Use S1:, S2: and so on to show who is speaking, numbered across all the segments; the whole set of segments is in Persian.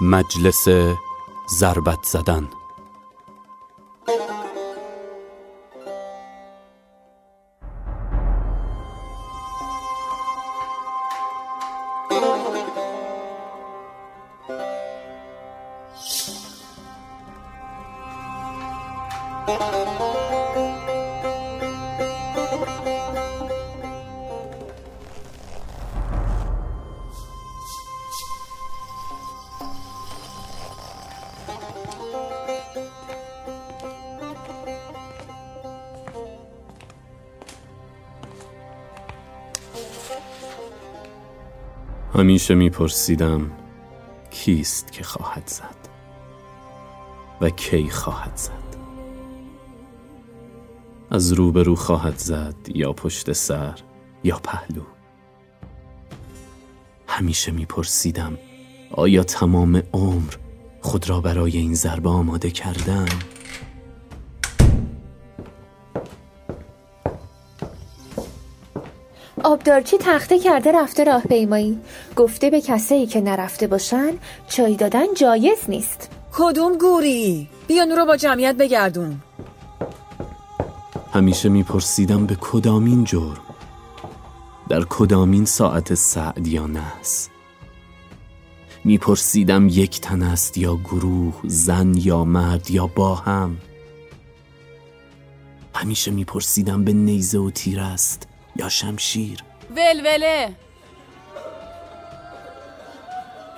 S1: مجلس ضربت زدن. همیشه میپرسیدم کیست که خواهد زد و کی خواهد زد از روبرو خواهد زد یا پشت سر یا پهلو همیشه میپرسیدم آیا تمام عمر خود را برای این ضربه آماده کردم؟
S2: آبدارچی تخته کرده رفته راه پیمایی گفته به کسایی که نرفته باشن چای دادن جایز نیست.
S3: کدوم گوری؟ بیا رو با جمعیت بگردون.
S1: همیشه میپرسیدم به کدامین جرم؟ در کدامین ساعت سعد یا نس میپرسیدم یک تن است یا گروه زن یا مرد یا با هم؟ همیشه میپرسیدم به نیزه و تیر است. یا شمشیر؟
S3: ولوله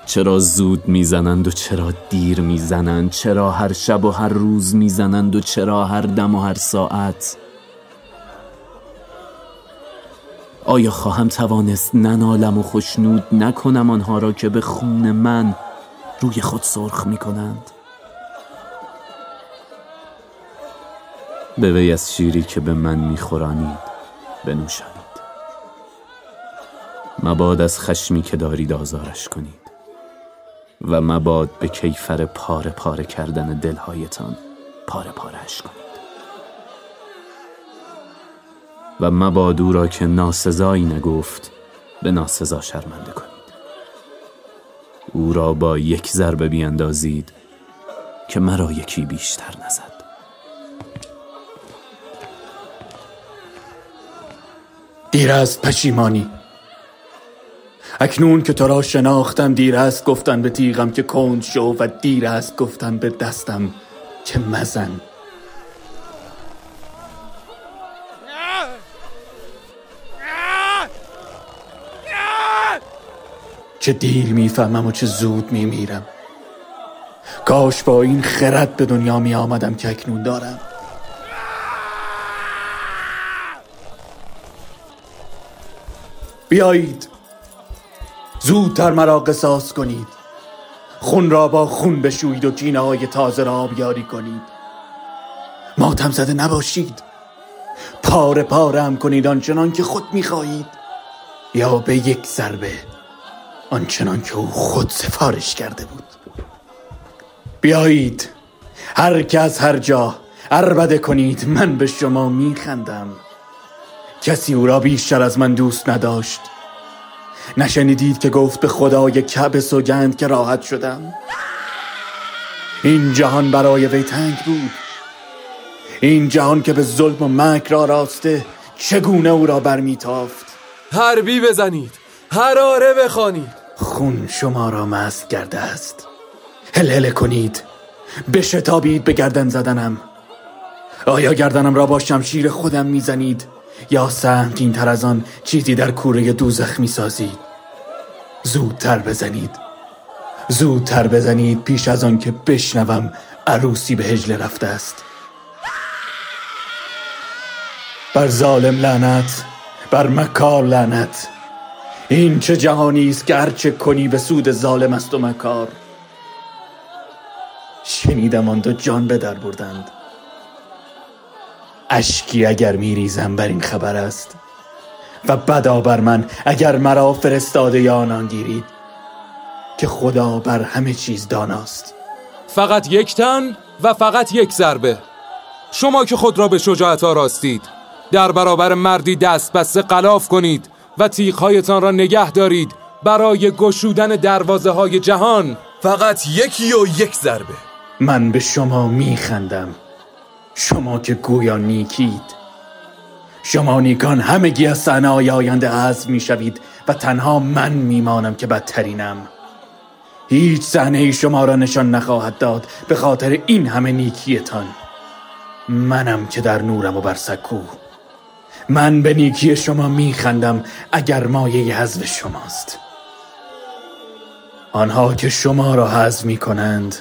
S1: چرا زود می‌زنند و چرا دیر می‌زنند؟ چرا هر شب و هر روز می‌زنند و چرا هر دم و هر ساعت؟ آیا خواهم توانست ننالم و خشنود نکنم آنها را که به خون من روی خود سرخ می‌کنند؟ به وی از شیری که به من میخورانید. بنوشانید. مباد از خشمی که دارید آزارش کنید و مباد به کیفر پاره پاره کردن دلهایتان پاره پارهش کنید. و مباد او را که ناسزایی نگفت به ناسزا شرمنده کنید. او را با یک ضربه بیاندازید که مرا یکی بیشتر نزد.
S4: دیر است پشیمانی. اکنون که تو را شناختم دیر است گفتن به تیغم که کند شو و دیر است گفتن به دستم که مزن. چه دیر می‌فهمم و چه زود میمیرم. کاش با این خرد به دنیا می آمدم که اکنون دارم. بیایید. زودتر مرا قصاص کنید. خون را با خون بشویید و کینه های تازه را آبیاری کنید. ماتم زده نباشید. پاره پاره هم کنید آنچنان که خود می‌خواهید. یا به یک ضربه آنچنان که او خود سفارش کرده بود. بیایید. هر کس هر جا اربده کنید من به شما میخندم. کسی او را بیشتر از من دوست نداشت. نشنیدید که گفت به خدای کعبه سوگند که راحت شدم. این جهان برای وی تنگ بود. این جهان که به ظلم و مکر را راسته چگونه او را برمیتافت؟
S5: حربی بزنید. حراره بخوانید.
S4: خون شما را مست کرده است. هل کنید. بشتابید به گردن زدنم. آیا گردنم را با شمشیر خودم می‌زنید؟ یا سهمگین تر از آن چیزی در کوره دوزخ می سازید زودتر بزنید. زودتر بزنید پیش از آن که بشنوم عروسی به هجله رفته است. بر ظالم لعنت بر مکار لعنت. این چه جهانی است که هرچه کنی به سود ظالم است و مکار؟ شنیدم آن دو جان به در بردند. اشکی اگر میریزم بر این خبر است. و بدا بر من اگر مرا فرستاده یا آنان گیرید که خدا بر همه چیز داناست.
S5: فقط یک تن و فقط یک ضربه. شما که خود را به شجاعت راستید در برابر مردی دست بسته قلاف کنید و تیغهایتان را نگه دارید برای گشودن دروازه های جهان. فقط یکی و یک ضربه.
S4: من به شما میخندم. شما که گویا نیکید شما نیکان همگی از صحنه آینده عزم می‌شوید و تنها من میمانم که بدترینم. هیچ صحنه شما را نشان نخواهد داد به خاطر این همه نیکیتان. منم که در نورم و بر من به نیکی شما میخندم اگر مایه حذف شماست. آنها که شما را حذف می کنند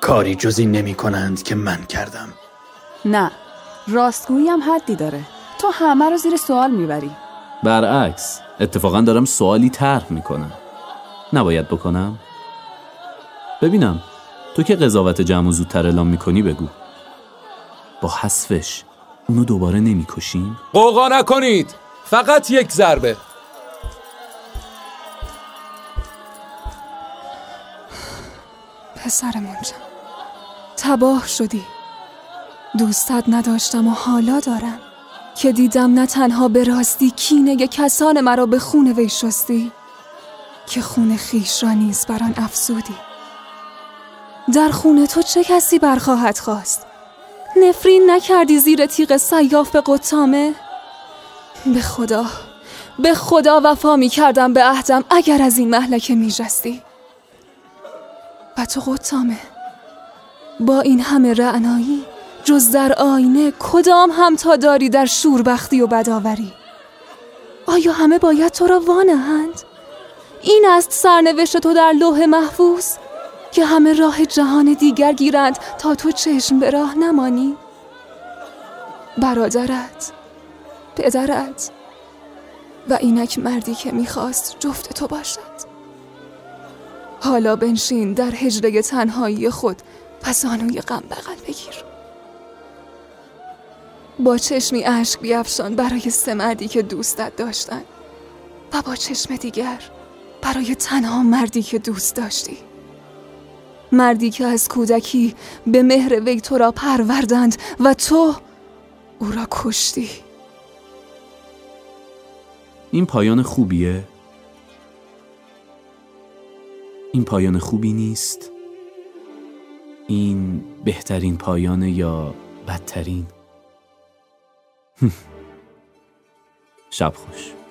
S4: کاری جزی نمی کنند که من کردم.
S6: نه راستگویی هم حدی داره. تو همه رو زیر سوال می‌بری.
S1: برعکس اتفاقا دارم سوالی طرح می‌کنم. نباید بکنم؟ ببینم تو که قضاوت جمع و زودتر اعلام می‌کنی بگو. با حذفش اونو دوباره نمی‌کشیم؟
S5: قوقا نکنید! فقط یک ضربه.
S7: پسرمون جان تباه شدی. دوستت نداشتم و حالا دارم. که دیدم نه تنها به راستی کینه کسان مرا به خون وی شستی که خون خیش را نیز بر آن افزودی. در خون تو چه کسی برخواهد خواست؟ نفرین نکردی زیر تیغ سیاف به قطامه؟ به خدا به خدا وفا می کردم به عهدم اگر از این محلکه می جستی. و تو قطامه با این همه رعنایی جز در آینه کدام هم تا داری در شوربختی و بداوری آیا همه باید تو را وانهند؟ این است سرنوشت تو در لوح محفوظ که همه راه جهان دیگر گیرند تا تو چشم به راه نمانی. برادرت پدرت و اینک مردی که می‌خواست جفت تو باشد. حالا بنشین در هجره تنهایی خود پس آنوی غم بغل بگیر. با چشمی اشک بیافشان برای سه مردی که دوستت داشتن و با چشم دیگر برای تنها مردی که دوست داشتی مردی که از کودکی به مهر وی تو را پروردند و تو او را کشتی
S1: این پایان خوبیه؟ این پایان خوبی نیست؟ این بهترین پایان یا بدترین؟ شب خوش.